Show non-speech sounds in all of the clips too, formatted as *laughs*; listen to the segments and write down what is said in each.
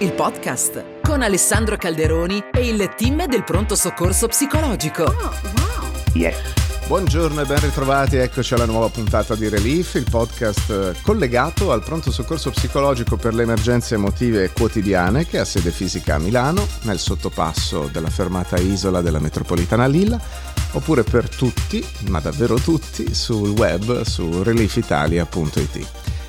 il podcast con Alessandro Calderoni e il team del pronto soccorso psicologico. Oh, wow. Yes. Buongiorno e ben ritrovati, eccoci alla nuova puntata di Relief, il podcast eh, collegato al pronto soccorso psicologico per le emergenze emotive quotidiane che ha sede fisica a Milano, nel sottopasso della fermata Isola della metropolitana Lilla, oppure per tutti, ma davvero tutti, sul web su reliefitalia.it.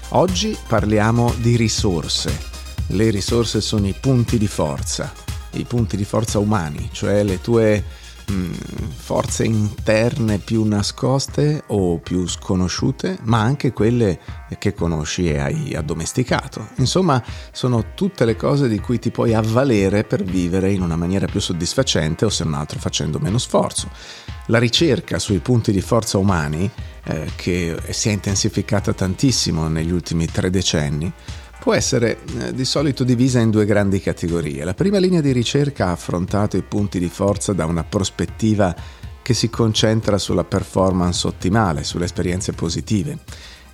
Oggi parliamo di risorse. Le risorse sono i punti di forza, i punti di forza umani, cioè le tue Mm, forze interne più nascoste o più sconosciute, ma anche quelle che conosci e hai addomesticato. Insomma, sono tutte le cose di cui ti puoi avvalere per vivere in una maniera più soddisfacente o se non altro facendo meno sforzo. La ricerca sui punti di forza umani, eh, che si è intensificata tantissimo negli ultimi tre decenni, può essere eh, di solito divisa in due grandi categorie. La prima linea di ricerca ha affrontato i punti di forza da una prospettiva che si concentra sulla performance ottimale, sulle esperienze positive.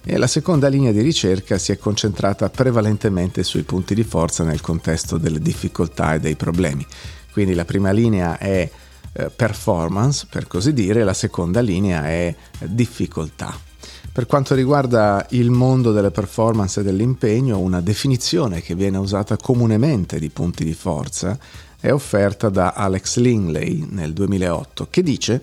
E la seconda linea di ricerca si è concentrata prevalentemente sui punti di forza nel contesto delle difficoltà e dei problemi. Quindi la prima linea è eh, performance, per così dire, la seconda linea è difficoltà. Per quanto riguarda il mondo delle performance e dell'impegno, una definizione che viene usata comunemente di punti di forza è offerta da Alex Lingley nel 2008, che dice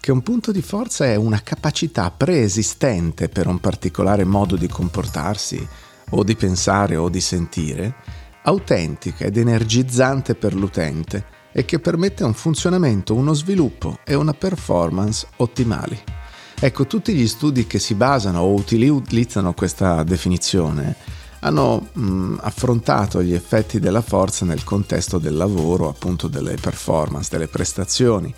che un punto di forza è una capacità preesistente per un particolare modo di comportarsi o di pensare o di sentire, autentica ed energizzante per l'utente e che permette un funzionamento, uno sviluppo e una performance ottimali. Ecco, tutti gli studi che si basano o utilizzano questa definizione hanno mh, affrontato gli effetti della forza nel contesto del lavoro, appunto delle performance, delle prestazioni.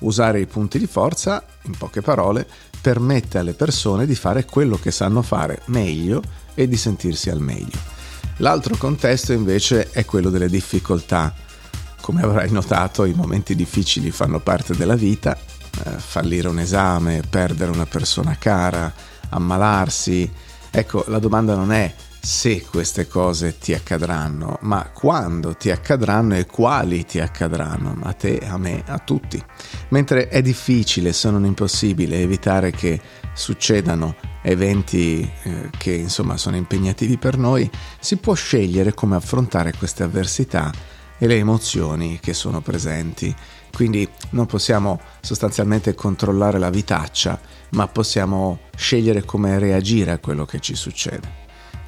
Usare i punti di forza, in poche parole, permette alle persone di fare quello che sanno fare meglio e di sentirsi al meglio. L'altro contesto invece è quello delle difficoltà. Come avrai notato, i momenti difficili fanno parte della vita eh, fallire un esame, perdere una persona cara, ammalarsi. Ecco, la domanda non è se queste cose ti accadranno, ma quando ti accadranno e quali ti accadranno, a te, a me, a tutti. Mentre è difficile, se non impossibile, evitare che succedano eventi eh, che insomma sono impegnativi per noi, si può scegliere come affrontare queste avversità e le emozioni che sono presenti quindi non possiamo sostanzialmente controllare la vitaccia, ma possiamo scegliere come reagire a quello che ci succede,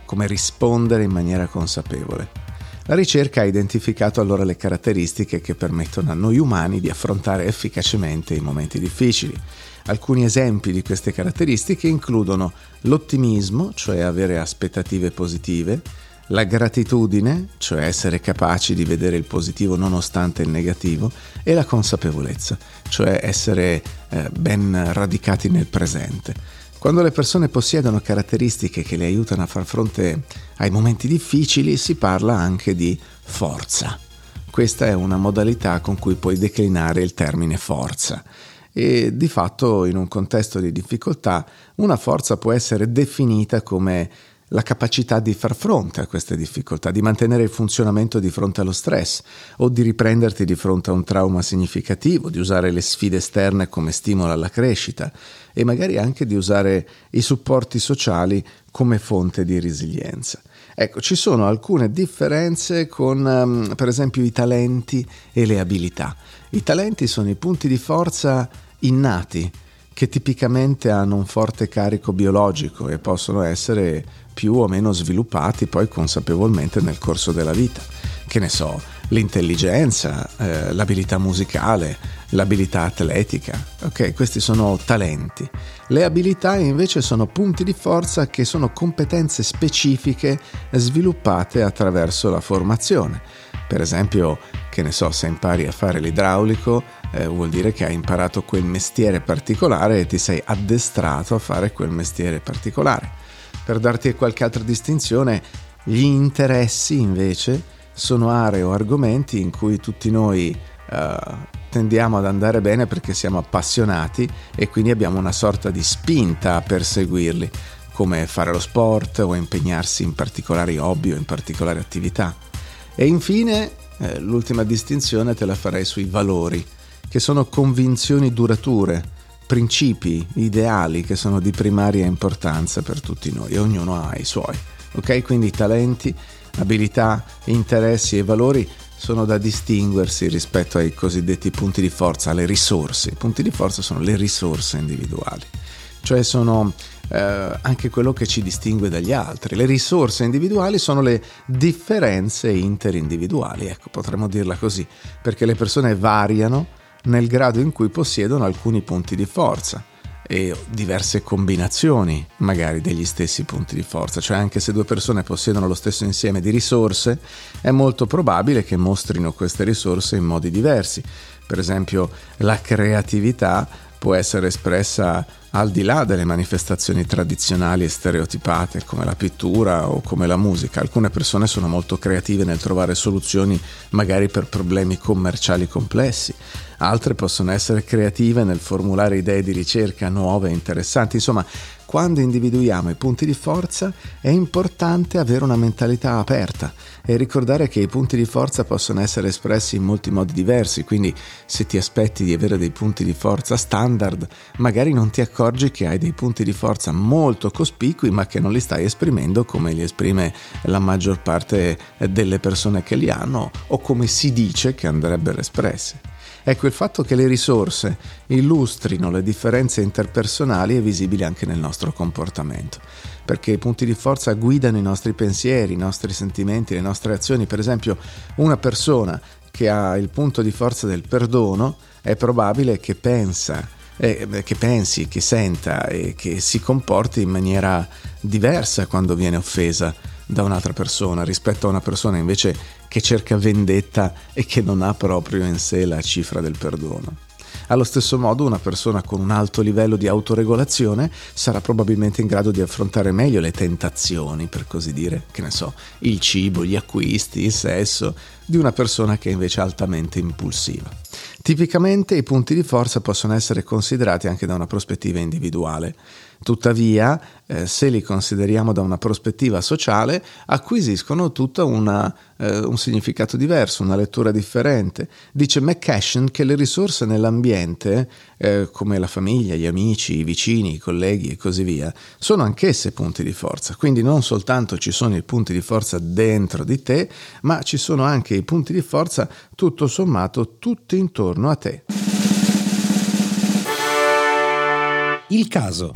come rispondere in maniera consapevole. La ricerca ha identificato allora le caratteristiche che permettono a noi umani di affrontare efficacemente i momenti difficili. Alcuni esempi di queste caratteristiche includono l'ottimismo, cioè avere aspettative positive, la gratitudine, cioè essere capaci di vedere il positivo nonostante il negativo, e la consapevolezza, cioè essere eh, ben radicati nel presente. Quando le persone possiedono caratteristiche che le aiutano a far fronte ai momenti difficili, si parla anche di forza. Questa è una modalità con cui puoi declinare il termine forza e di fatto in un contesto di difficoltà una forza può essere definita come la capacità di far fronte a queste difficoltà, di mantenere il funzionamento di fronte allo stress o di riprenderti di fronte a un trauma significativo, di usare le sfide esterne come stimolo alla crescita e magari anche di usare i supporti sociali come fonte di resilienza. Ecco, ci sono alcune differenze con um, per esempio i talenti e le abilità. I talenti sono i punti di forza innati che tipicamente hanno un forte carico biologico e possono essere più o meno sviluppati poi consapevolmente nel corso della vita. Che ne so, l'intelligenza, eh, l'abilità musicale, l'abilità atletica. Ok, questi sono talenti. Le abilità invece sono punti di forza che sono competenze specifiche sviluppate attraverso la formazione. Per esempio, che ne so, se impari a fare l'idraulico, eh, vuol dire che hai imparato quel mestiere particolare e ti sei addestrato a fare quel mestiere particolare. Per darti qualche altra distinzione, gli interessi invece sono aree o argomenti in cui tutti noi uh, tendiamo ad andare bene perché siamo appassionati e quindi abbiamo una sorta di spinta a perseguirli, come fare lo sport o impegnarsi in particolari hobby o in particolari attività. E infine, eh, l'ultima distinzione te la farei sui valori, che sono convinzioni durature, principi, ideali che sono di primaria importanza per tutti noi, ognuno ha i suoi. Ok? Quindi talenti, abilità, interessi e valori sono da distinguersi rispetto ai cosiddetti punti di forza, alle risorse. I punti di forza sono le risorse individuali, cioè sono eh, anche quello che ci distingue dagli altri. Le risorse individuali sono le differenze interindividuali, ecco, potremmo dirla così, perché le persone variano nel grado in cui possiedono alcuni punti di forza e diverse combinazioni magari degli stessi punti di forza, cioè anche se due persone possiedono lo stesso insieme di risorse, è molto probabile che mostrino queste risorse in modi diversi. Per esempio la creatività può essere espressa al di là delle manifestazioni tradizionali e stereotipate come la pittura o come la musica. Alcune persone sono molto creative nel trovare soluzioni magari per problemi commerciali complessi, altre possono essere creative nel formulare idee di ricerca nuove e interessanti. Insomma, quando individuiamo i punti di forza è importante avere una mentalità aperta e ricordare che i punti di forza possono essere espressi in molti modi diversi, quindi se ti aspetti di avere dei punti di forza standard, magari non ti accorgi che hai dei punti di forza molto cospicui ma che non li stai esprimendo come li esprime la maggior parte delle persone che li hanno o come si dice che andrebbero espressi. Ecco, il fatto che le risorse illustrino le differenze interpersonali è visibile anche nel nostro comportamento, perché i punti di forza guidano i nostri pensieri, i nostri sentimenti, le nostre azioni. Per esempio, una persona che ha il punto di forza del perdono è probabile che pensa eh, che pensi, che senta e che si comporti in maniera diversa quando viene offesa da un'altra persona rispetto a una persona invece che cerca vendetta e che non ha proprio in sé la cifra del perdono. Allo stesso modo una persona con un alto livello di autoregolazione sarà probabilmente in grado di affrontare meglio le tentazioni, per così dire, che ne so, il cibo, gli acquisti, il sesso, di una persona che è invece altamente impulsiva. Tipicamente i punti di forza possono essere considerati anche da una prospettiva individuale. Tuttavia, eh, se li consideriamo da una prospettiva sociale, acquisiscono tutto eh, un significato diverso, una lettura differente. Dice McCashin che le risorse nell'ambiente, eh, come la famiglia, gli amici, i vicini, i colleghi e così via, sono anch'esse punti di forza. Quindi non soltanto ci sono i punti di forza dentro di te, ma ci sono anche i punti di forza tutto sommato tutti intorno a te. Il caso.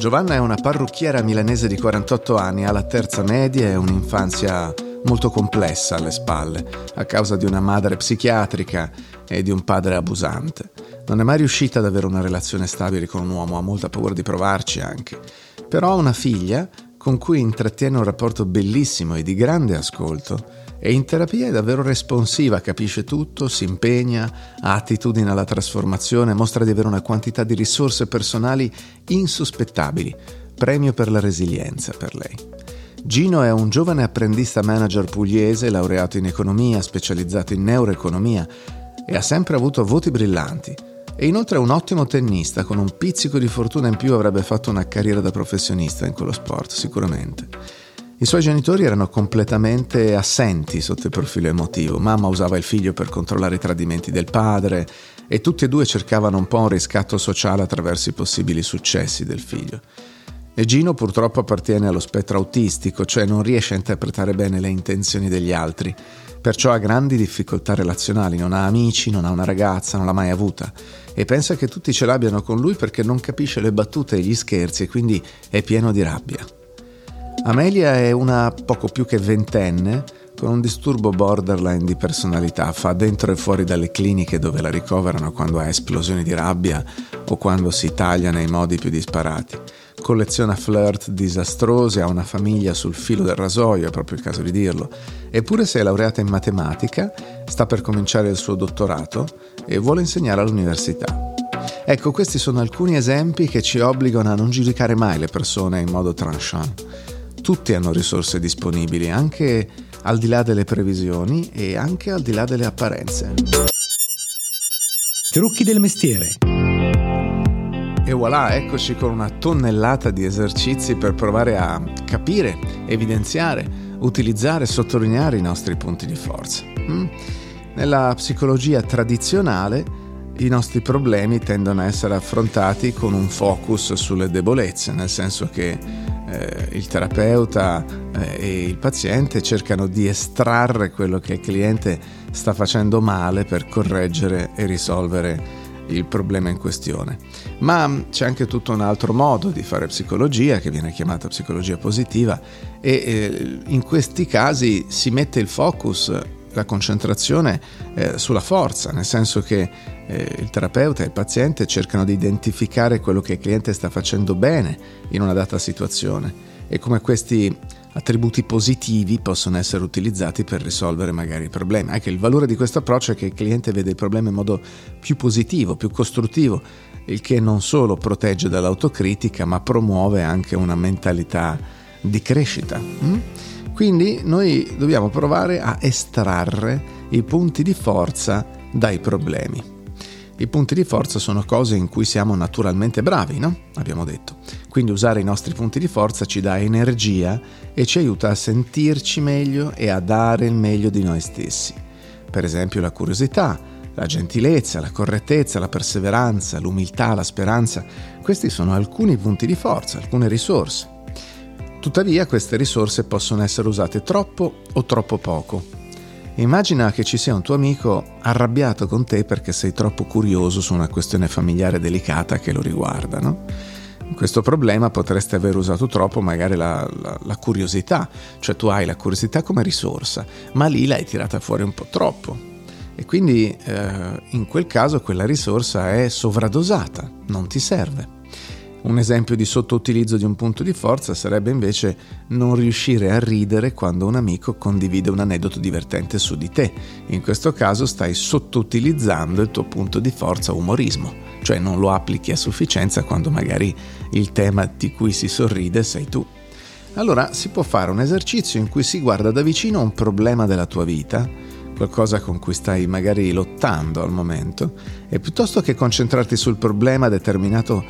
Giovanna è una parrucchiera milanese di 48 anni, ha la terza media e un'infanzia molto complessa alle spalle, a causa di una madre psichiatrica e di un padre abusante. Non è mai riuscita ad avere una relazione stabile con un uomo, ha molta paura di provarci anche. Però ha una figlia con cui intrattiene un rapporto bellissimo e di grande ascolto e in terapia è davvero responsiva, capisce tutto, si impegna, ha attitudine alla trasformazione, mostra di avere una quantità di risorse personali insospettabili. Premio per la resilienza per lei. Gino è un giovane apprendista manager pugliese, laureato in economia, specializzato in neuroeconomia e ha sempre avuto voti brillanti. E inoltre è un ottimo tennista, con un pizzico di fortuna in più avrebbe fatto una carriera da professionista in quello sport, sicuramente. I suoi genitori erano completamente assenti sotto il profilo emotivo. Mamma usava il figlio per controllare i tradimenti del padre e tutti e due cercavano un po' un riscatto sociale attraverso i possibili successi del figlio. E Gino purtroppo appartiene allo spettro autistico, cioè non riesce a interpretare bene le intenzioni degli altri, perciò ha grandi difficoltà relazionali, non ha amici, non ha una ragazza, non l'ha mai avuta e pensa che tutti ce l'abbiano con lui perché non capisce le battute e gli scherzi e quindi è pieno di rabbia. Amelia è una poco più che ventenne con un disturbo borderline di personalità, fa dentro e fuori dalle cliniche dove la ricoverano quando ha esplosioni di rabbia o quando si taglia nei modi più disparati. Colleziona flirt disastrosi, ha una famiglia sul filo del rasoio, è proprio il caso di dirlo. Eppure si è laureata in matematica, sta per cominciare il suo dottorato e vuole insegnare all'università. Ecco, questi sono alcuni esempi che ci obbligano a non giudicare mai le persone in modo tranchant tutti hanno risorse disponibili, anche al di là delle previsioni e anche al di là delle apparenze. Trucchi del mestiere. E voilà, eccoci con una tonnellata di esercizi per provare a capire, evidenziare utilizzare e sottolineare i nostri punti di forza. Mm? Nella psicologia tradizionale i nostri problemi tendono a essere affrontati con un focus sulle debolezze, nel senso che eh, il terapeuta eh, e il paziente cercano di estrarre quello che il cliente sta facendo male per correggere e risolvere il problema in questione. Ma c'è anche tutto un altro modo di fare psicologia che viene chiamata psicologia positiva e eh, in questi casi si mette il focus la concentrazione eh, sulla forza, nel senso che eh, il terapeuta e il paziente cercano di identificare quello che il cliente sta facendo bene in una data situazione e come questi attributi positivi possono essere utilizzati per risolvere magari i problemi. Anche il valore di questo approccio è che il cliente vede il problema in modo più positivo, più costruttivo, il che non solo protegge dall'autocritica, ma promuove anche una mentalità di crescita. Mm? Quindi noi dobbiamo provare a estrarre i punti di forza dai problemi. I punti di forza sono cose in cui siamo naturalmente bravi, no? Abbiamo detto. Quindi usare i nostri punti di forza ci dà energia e ci aiuta a sentirci meglio e a dare il meglio di noi stessi. Per esempio la curiosità, la gentilezza, la correttezza, la perseveranza, l'umiltà, la speranza. Questi sono alcuni punti di forza, alcune risorse. Tuttavia queste risorse possono essere usate troppo o troppo poco. Immagina che ci sia un tuo amico arrabbiato con te perché sei troppo curioso su una questione familiare delicata che lo riguarda, no? Questo problema potresti aver usato troppo magari la, la, la, curiosità, cioè tu hai la curiosità come risorsa, ma lì l'hai tirata fuori un po' troppo. E quindi eh, in quel caso quella risorsa è sovradosata, non ti serve. Un esempio di sottoutilizzo di un punto di forza sarebbe invece non riuscire a ridere quando un amico condivide un aneddoto divertente su di te. In questo caso stai sottoutilizzando il tuo punto di forza umorismo, cioè non lo applichi a sufficienza quando magari il tema di cui si sorride sei tu. Allora si può fare un esercizio in cui si guarda da vicino un problema della tua vita, qualcosa con cui stai magari lottando al momento, e piuttosto che concentrarti sul problema determinato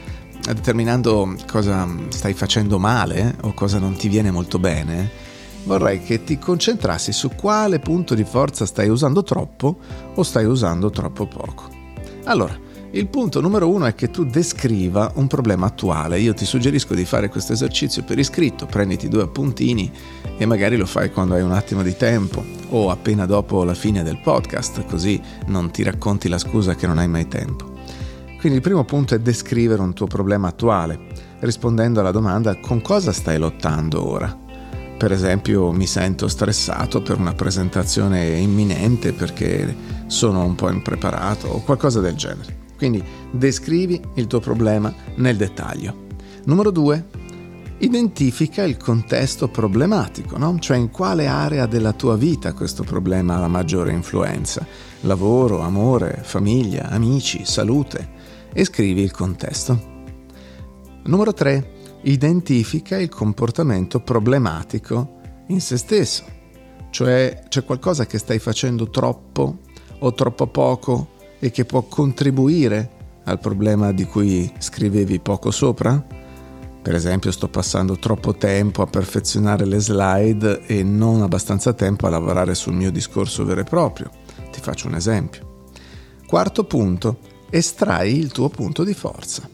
determinando cosa stai facendo male o cosa non ti viene molto bene, vorrei che ti concentrassi su quale punto di forza stai usando troppo o stai usando troppo poco. Allora, il punto numero uno è che tu descriva un problema attuale. Io ti suggerisco di fare questo esercizio per iscritto, prenditi due appuntini e magari lo fai quando hai un attimo di tempo o appena dopo la fine del podcast, così non ti racconti la scusa che non hai mai tempo. Quindi il primo punto è descrivere un tuo problema attuale, rispondendo alla domanda con cosa stai lottando ora. Per esempio mi sento stressato per una presentazione imminente perché sono un po' impreparato o qualcosa del genere. Quindi descrivi il tuo problema nel dettaglio. Numero due, identifica il contesto problematico, no? cioè in quale area della tua vita questo problema ha la maggiore influenza. Lavoro, amore, famiglia, amici, salute e scrivi il contesto. Numero 3. Identifica il comportamento problematico in se stesso, cioè c'è qualcosa che stai facendo troppo o troppo poco e che può contribuire al problema di cui scrivevi poco sopra? Per esempio sto passando troppo tempo a perfezionare le slide e non abbastanza tempo a lavorare sul mio discorso vero e proprio. Ti faccio un esempio. Quarto punto, estrai il tuo punto di forza.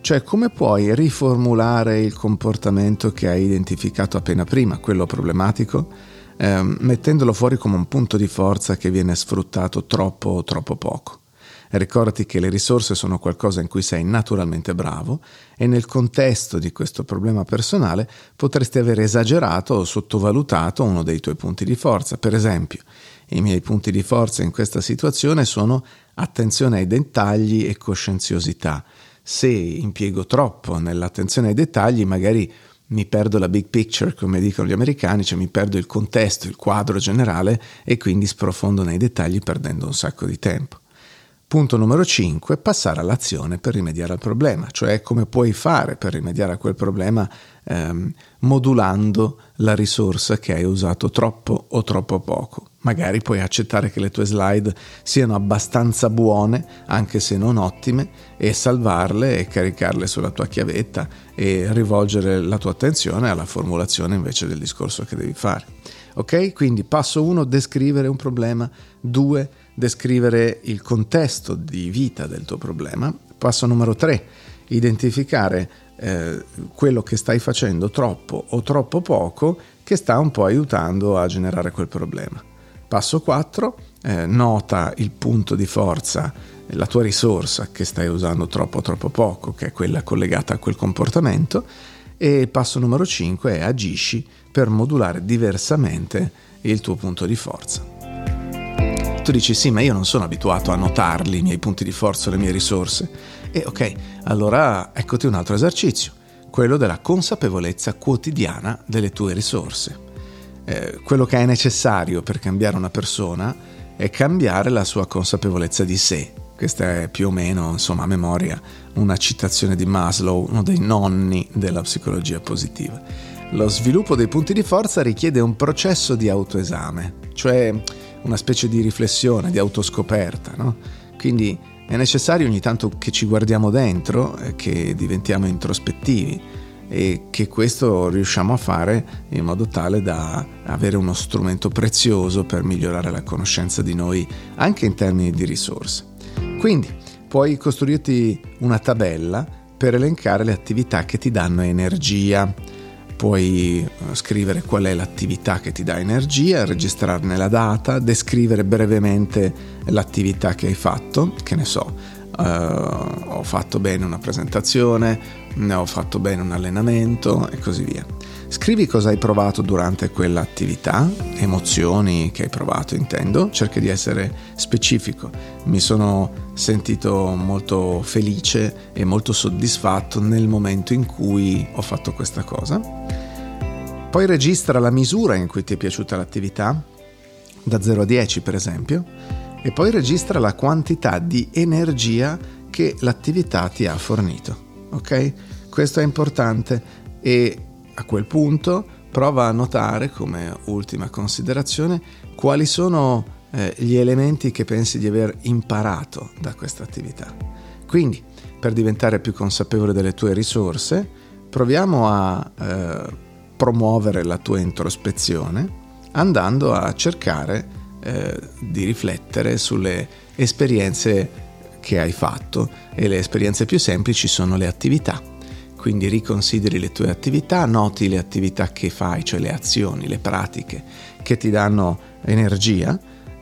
Cioè come puoi riformulare il comportamento che hai identificato appena prima, quello problematico, ehm, mettendolo fuori come un punto di forza che viene sfruttato troppo o troppo poco. Ricordati che le risorse sono qualcosa in cui sei naturalmente bravo e nel contesto di questo problema personale potresti aver esagerato o sottovalutato uno dei tuoi punti di forza. Per esempio, i miei punti di forza in questa situazione sono attenzione ai dettagli e coscienziosità. Se impiego troppo nell'attenzione ai dettagli, magari mi perdo la big picture, come dicono gli americani, cioè mi perdo il contesto, il quadro generale e quindi sprofondo nei dettagli perdendo un sacco di tempo. Punto numero 5, passare all'azione per rimediare al problema, cioè come puoi fare per rimediare a quel problema ehm, modulando la risorsa che hai usato troppo o troppo poco. Magari puoi accettare che le tue slide siano abbastanza buone, anche se non ottime, e salvarle e caricarle sulla tua chiavetta e rivolgere la tua attenzione alla formulazione invece del discorso che devi fare. Ok? Quindi passo 1, descrivere un problema. 2, descrivere il contesto di vita del tuo problema. Passo numero 3, identificare eh, quello che stai facendo troppo o troppo poco che sta un po' aiutando a generare quel problema. Passo 4, eh, nota il punto di forza, la tua risorsa che stai usando troppo o troppo poco, che è quella collegata a quel comportamento. E passo numero 5 è agisci per modulare diversamente il tuo punto di forza. Tu dici sì, ma io non sono abituato a notarli i miei punti di forza, le mie risorse. E ok, allora eccoti un altro esercizio, quello della consapevolezza quotidiana delle tue risorse. Eh, quello che è necessario per cambiare una persona è cambiare la sua consapevolezza di sé. Questa è più o meno, insomma, a memoria, una citazione di Maslow, uno dei nonni della psicologia positiva. Lo sviluppo dei punti di forza richiede un processo di autoesame, cioè una specie di riflessione, di autoscoperta, no? Quindi è necessario ogni tanto che ci guardiamo dentro, che diventiamo introspettivi e che questo riusciamo a fare in modo tale da avere uno strumento prezioso per migliorare la conoscenza di noi anche in termini di risorse. Quindi puoi costruirti una tabella per elencare le attività che ti danno energia. Puoi eh, scrivere qual è l'attività che ti dà energia, registrarne la data, descrivere brevemente l'attività che hai fatto, che ne so, uh, ho fatto bene una presentazione, ne ho fatto bene un allenamento e così via. Scrivi cosa hai provato durante quell'attività, emozioni che hai provato intendo, cerca di essere specifico. Mi sono sentito molto felice e molto soddisfatto nel momento in cui ho fatto questa cosa. Poi registra la misura in cui ti è piaciuta l'attività, da 0 a 10 per esempio, e poi registra la quantità di energia che l'attività ti ha fornito. Ok? Questo è importante e a quel punto prova a notare come ultima considerazione quali sono eh, gli elementi che pensi di aver imparato da questa attività. Quindi, per diventare più consapevole delle tue risorse, proviamo a eh, promuovere la tua introspezione andando a cercare eh, di riflettere sulle esperienze che hai fatto e le esperienze più semplici sono le attività quindi riconsideri le tue attività, noti le attività che fai, cioè le azioni, le pratiche che ti danno energia,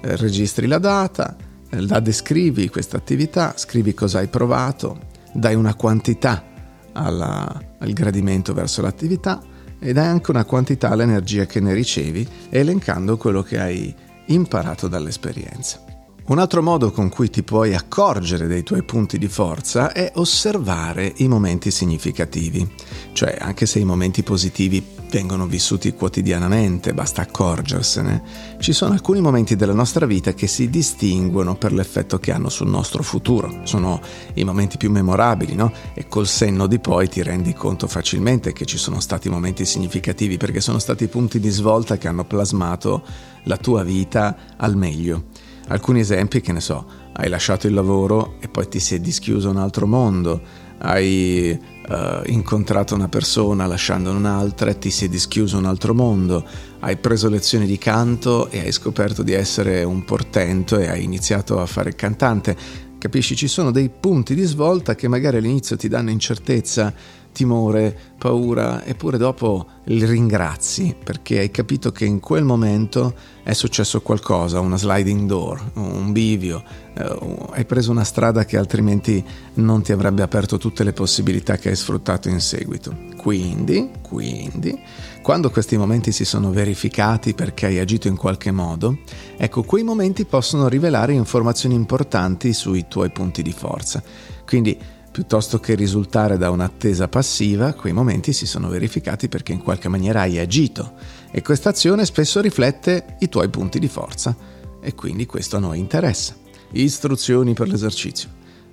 eh, registri la data, eh, la descrivi questa attività, scrivi cosa hai provato, dai una quantità alla, al gradimento verso l'attività e dai anche una quantità all'energia che ne ricevi, elencando quello che hai imparato dall'esperienza. Un altro modo con cui ti puoi accorgere dei tuoi punti di forza è osservare i momenti significativi, cioè anche se i momenti positivi vengono vissuti quotidianamente, basta accorgersene, ci sono alcuni momenti della nostra vita che si distinguono per l'effetto che hanno sul nostro futuro, sono i momenti più memorabili, no? E col senno di poi ti rendi conto facilmente che ci sono stati momenti significativi perché sono stati punti di svolta che hanno plasmato la tua vita al meglio. Alcuni esempi, che ne so, hai lasciato il lavoro e poi ti sei dischiuso un altro mondo, hai uh, incontrato una persona lasciandone un'altra e ti sei dischiuso un altro mondo, hai preso lezioni di canto e hai scoperto di essere un portento e hai iniziato a fare il cantante. Capisci, ci sono dei punti di svolta che magari all'inizio ti danno incertezza, timore, paura, eppure dopo li ringrazi perché hai capito che in quel momento è successo qualcosa, una sliding door, un bivio, eh, hai preso una strada che altrimenti non ti avrebbe aperto tutte le possibilità che hai sfruttato in seguito. Quindi, quindi, quando questi momenti si sono verificati perché hai agito in qualche modo, ecco, quei momenti possono rivelare informazioni importanti sui tuoi punti di forza. Quindi Piuttosto che risultare da un'attesa passiva, quei momenti si sono verificati perché in qualche maniera hai agito e questa azione spesso riflette i tuoi punti di forza e quindi questo a noi interessa. Istruzioni per l'esercizio.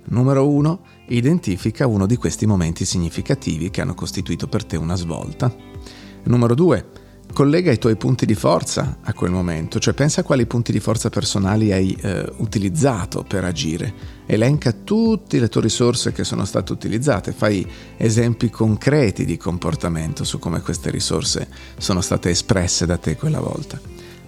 Numero 1. Identifica uno di questi momenti significativi che hanno costituito per te una svolta. Numero 2. Collega i tuoi punti di forza a quel momento, cioè pensa a quali punti di forza personali hai eh, utilizzato per agire, elenca tutte le tue risorse che sono state utilizzate, fai esempi concreti di comportamento su come queste risorse sono state espresse da te quella volta.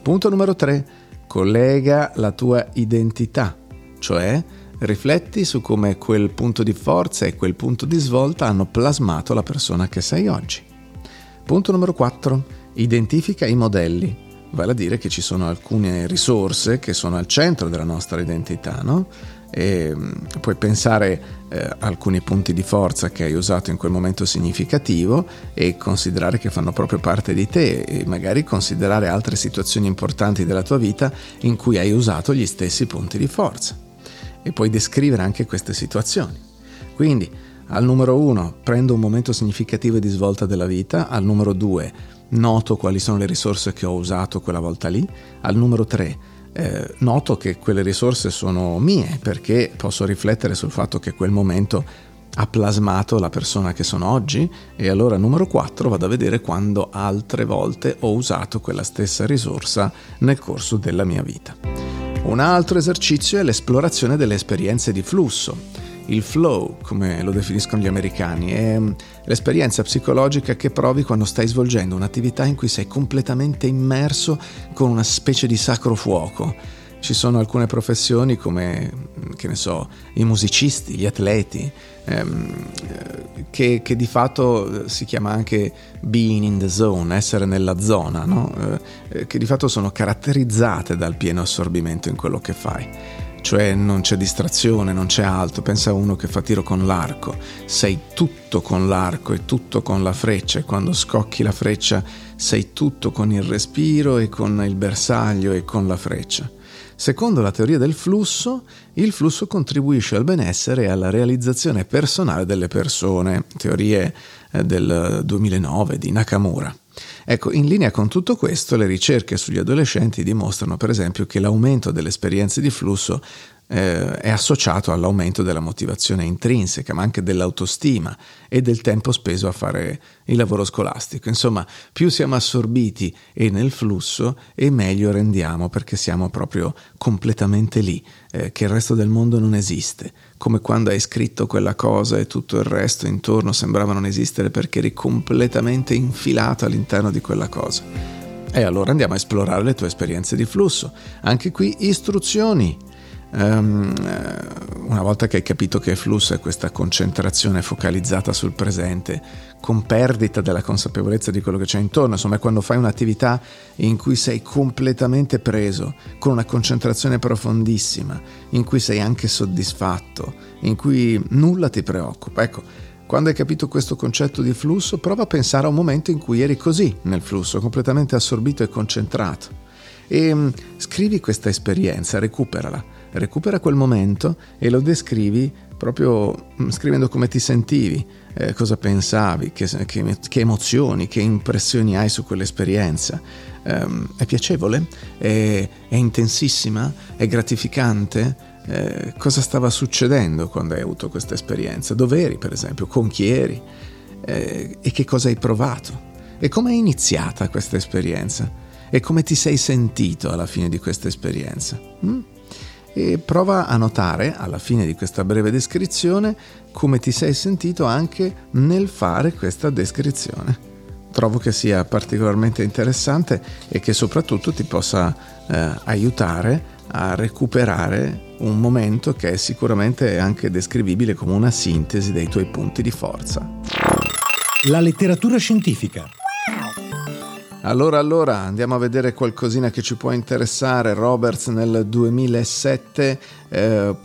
Punto numero 3, collega la tua identità, cioè rifletti su come quel punto di forza e quel punto di svolta hanno plasmato la persona che sei oggi. Punto numero 4 identifica i modelli, vale a dire che ci sono alcune risorse che sono al centro della nostra identità, no? E mm, puoi pensare eh, a alcuni punti di forza che hai usato in quel momento significativo e considerare che fanno proprio parte di te e magari considerare altre situazioni importanti della tua vita in cui hai usato gli stessi punti di forza e puoi descrivere anche queste situazioni. Quindi al numero uno prendo un momento significativo di svolta della vita, al numero due noto quali sono le risorse che ho usato quella volta lì. Al numero 3 eh, noto che quelle risorse sono mie perché posso riflettere sul fatto che quel momento ha plasmato la persona che sono oggi e allora numero 4 vado a vedere quando altre volte ho usato quella stessa risorsa nel corso della mia vita. Un altro esercizio è l'esplorazione delle esperienze di flusso il flow, come lo definiscono gli americani, è mm, l'esperienza psicologica che provi quando stai svolgendo un'attività in cui sei completamente immerso con una specie di sacro fuoco. Ci sono alcune professioni come, mm, che ne so, i musicisti, gli atleti, ehm, che, che, di fatto eh, si chiama anche being in the zone, essere nella zona, no? eh, che di fatto sono caratterizzate dal pieno assorbimento in quello che fai cioè non c'è distrazione, non c'è altro. Pensa a uno che fa tiro con l'arco, sei tutto con l'arco e tutto con la freccia e quando scocchi la freccia sei tutto con il respiro e con il bersaglio e con la freccia. Secondo la teoria del flusso, il flusso contribuisce al benessere e alla realizzazione personale delle persone, teorie eh, del 2009 di Nakamura. Ecco, in linea con tutto questo, le ricerche sugli adolescenti dimostrano per esempio che l'aumento delle esperienze di flusso eh, è associato all'aumento della motivazione intrinseca, ma anche dell'autostima e del tempo speso a fare il lavoro scolastico. Insomma, più siamo assorbiti e nel flusso e meglio rendiamo perché siamo proprio completamente lì, eh, che il resto del mondo non esiste, come quando hai scritto quella cosa e tutto il resto intorno sembrava non esistere perché eri completamente infilato all'interno di quella cosa. E allora andiamo a esplorare le tue esperienze di flusso. Anche qui istruzioni Um, una volta che hai capito che flusso è questa concentrazione focalizzata sul presente, con perdita della consapevolezza di quello che c'è intorno, insomma è quando fai un'attività in cui sei completamente preso, con una concentrazione profondissima, in cui sei anche soddisfatto, in cui nulla ti preoccupa. Ecco, quando hai capito questo concetto di flusso, prova a pensare a un momento in cui eri così nel flusso, completamente assorbito e concentrato. E um, scrivi questa esperienza, recuperala recupera quel momento e lo descrivi proprio mm, scrivendo come ti sentivi, eh, cosa pensavi, che, che, che, emozioni, che impressioni hai su quell'esperienza. Um, è piacevole? È, è, intensissima? È gratificante? Eh, cosa stava succedendo quando hai avuto questa esperienza? Dove eri, per esempio? Con chi eri? Eh, e che cosa hai provato? E come è iniziata questa esperienza? E come ti sei sentito alla fine di questa esperienza? Mm? E prova a notare alla fine di questa breve descrizione come ti sei sentito anche nel fare questa descrizione. Trovo che sia particolarmente interessante e che soprattutto ti possa eh, aiutare a recuperare un momento che è sicuramente anche descrivibile come una sintesi dei tuoi punti di forza. La letteratura scientifica. Allora, allora, andiamo a vedere qualcosina che ci può interessare. Roberts nel 2007 eh,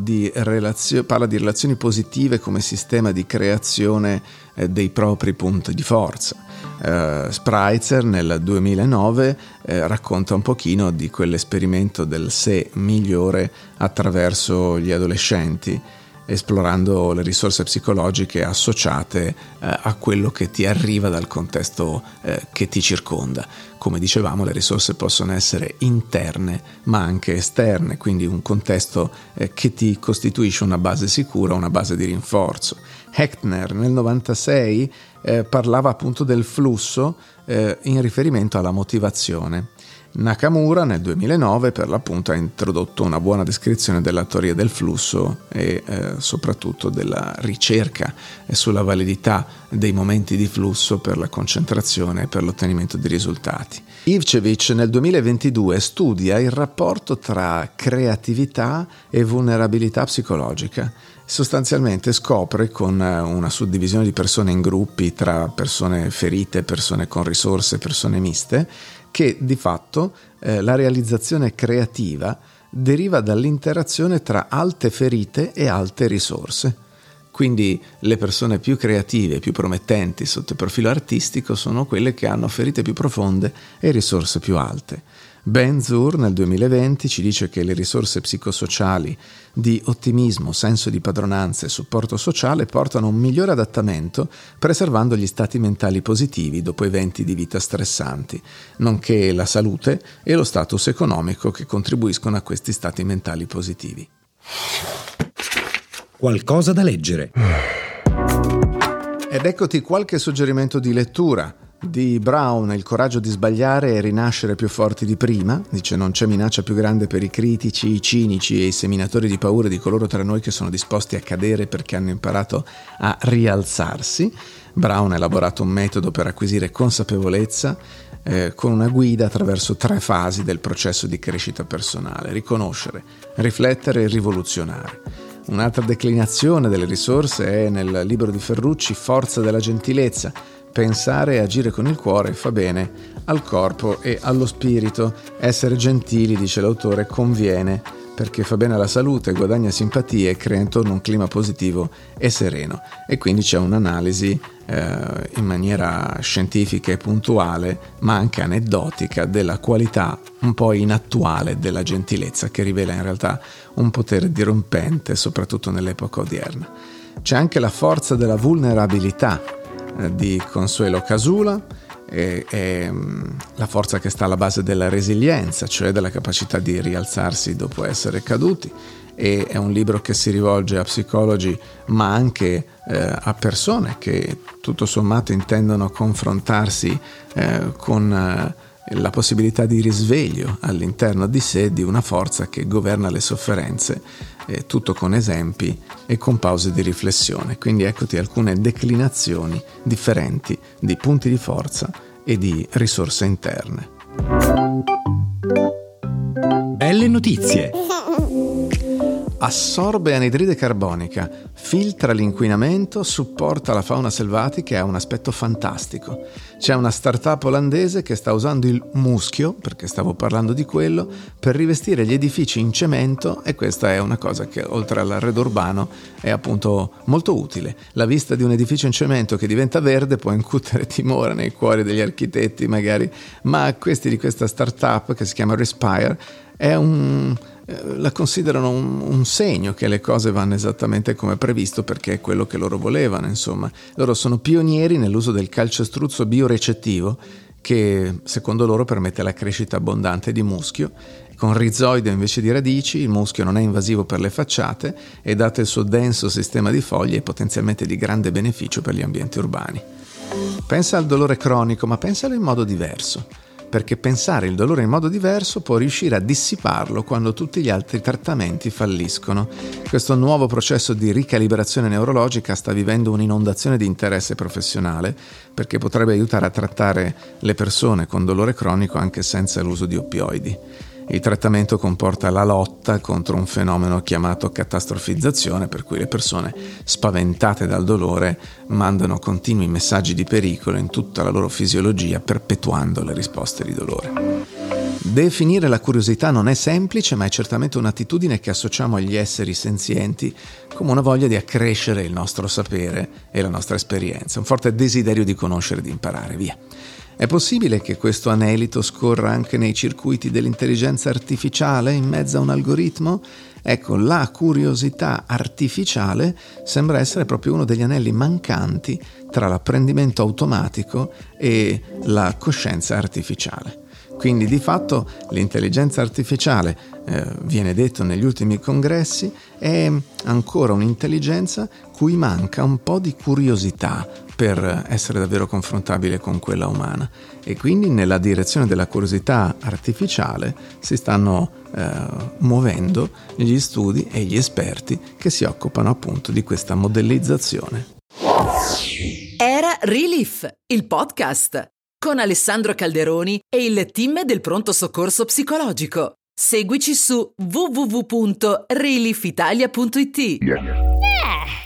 di relazio- parla di relazioni positive come sistema di creazione eh, dei propri punti di forza. Eh, Spritzer nel 2009 eh, racconta un pochino di quell'esperimento del sé migliore attraverso gli adolescenti esplorando le risorse psicologiche associate eh, a quello che ti arriva dal contesto eh, che ti circonda. Come dicevamo, le risorse possono essere interne ma anche esterne, quindi un contesto eh, che ti costituisce una base sicura, una base di rinforzo. Hechtner nel 96 eh, parlava appunto del flusso eh, in riferimento alla motivazione. Nakamura nel 2009 per l'appunto ha introdotto una buona descrizione della teoria del flusso e eh, soprattutto della ricerca sulla validità dei momenti di flusso per la concentrazione e per l'ottenimento di risultati. Ivcevic nel 2022 studia il rapporto tra creatività e vulnerabilità psicologica sostanzialmente scopre con eh, una suddivisione di persone in gruppi tra persone ferite, persone con risorse, persone miste, che di fatto eh, la realizzazione creativa deriva dall'interazione tra alte ferite e alte risorse. Quindi le persone più creative, più promettenti sotto il profilo artistico sono quelle che hanno ferite più profonde e risorse più alte. Ben Zur nel 2020 ci dice che le risorse psicosociali di ottimismo, senso di padronanza e supporto sociale portano un migliore adattamento preservando gli stati mentali positivi dopo eventi di vita stressanti, nonché la salute e lo status economico che contribuiscono a questi stati mentali positivi. Qualcosa da leggere. Ed eccoti qualche suggerimento di lettura di Brown Il coraggio di sbagliare e rinascere più forti di prima, dice non c'è minaccia più grande per i critici, i cinici e i seminatori di paura di coloro tra noi che sono disposti a cadere perché hanno imparato a rialzarsi. Brown ha elaborato un metodo per acquisire consapevolezza eh, con una guida attraverso tre fasi del processo di crescita personale, riconoscere, riflettere e rivoluzionare. Un'altra declinazione delle risorse è nel libro di Ferrucci Forza della gentilezza, Pensare e agire con il cuore fa bene al corpo e allo spirito. Essere gentili, dice l'autore, conviene perché fa bene alla salute, guadagna simpatie e crea intorno un clima positivo e sereno. E quindi c'è un'analisi eh, in maniera scientifica e puntuale, ma anche aneddotica, della qualità un po' inattuale della gentilezza, che rivela in realtà un potere dirompente, soprattutto nell'epoca odierna. C'è anche la forza della vulnerabilità di Consuelo Casula, è, mm, la forza che sta alla base della resilienza, cioè della capacità di rialzarsi dopo essere caduti. E è un libro che si rivolge a psicologi, ma anche eh, a persone che tutto sommato intendono confrontarsi eh, con eh, la possibilità di risveglio all'interno di sé di una forza che governa le sofferenze eh, tutto con esempi e con pause di riflessione. Quindi eccoti alcune declinazioni differenti di punti di forza e di risorse interne. Belle notizie! *laughs* assorbe anidride carbonica, filtra l'inquinamento, supporta la fauna selvatica e ha un aspetto fantastico. C'è una startup olandese che sta usando il muschio, perché stavo parlando di quello, per rivestire gli edifici in cemento e questa è una cosa che oltre all'arredo urbano è appunto molto utile. La vista di un edificio in cemento che diventa verde può incutere timore nei cuori degli architetti magari, ma questi di questa startup che si chiama Respire è un la considerano un, un, segno che le cose vanno esattamente come previsto perché è quello che loro volevano, insomma. Loro sono pionieri nell'uso del calcestruzzo biorecettivo che secondo loro permette la crescita abbondante di muschio. Con rizoide invece di radici, il muschio non è invasivo per le facciate e dato il suo denso sistema di foglie è potenzialmente di grande beneficio per gli ambienti urbani. Pensa al dolore cronico, ma pensalo in modo diverso perché pensare il dolore in modo diverso può riuscire a dissiparlo quando tutti gli altri trattamenti falliscono. Questo nuovo processo di ricalibrazione neurologica sta vivendo un'inondazione di interesse professionale perché potrebbe aiutare a trattare le persone con dolore cronico anche senza l'uso di oppioidi. Il trattamento comporta la lotta contro un fenomeno chiamato catastrofizzazione, per cui le persone spaventate dal dolore mandano continui messaggi di pericolo in tutta la loro fisiologia, perpetuando le risposte di dolore. Definire la curiosità non è semplice, ma è certamente un'attitudine che associamo agli esseri senzienti come una voglia di accrescere il nostro sapere e la nostra esperienza, un forte desiderio di conoscere e di imparare, via. È possibile che questo anelito scorra anche nei circuiti dell'intelligenza artificiale in mezzo a un algoritmo? Ecco, la curiosità artificiale sembra essere proprio uno degli anelli mancanti tra l'apprendimento automatico e la coscienza artificiale. Quindi di fatto l'intelligenza artificiale, eh, viene detto negli ultimi congressi, è ancora un'intelligenza cui manca un po' di curiosità per essere davvero confrontabile con quella umana e quindi nella direzione della curiosità artificiale si stanno eh, muovendo gli studi e gli esperti che si occupano appunto di questa modellizzazione. Era Relief, il podcast con Alessandro Calderoni e il team del pronto soccorso psicologico. Seguici su www.reliefitalia.it. Yeah.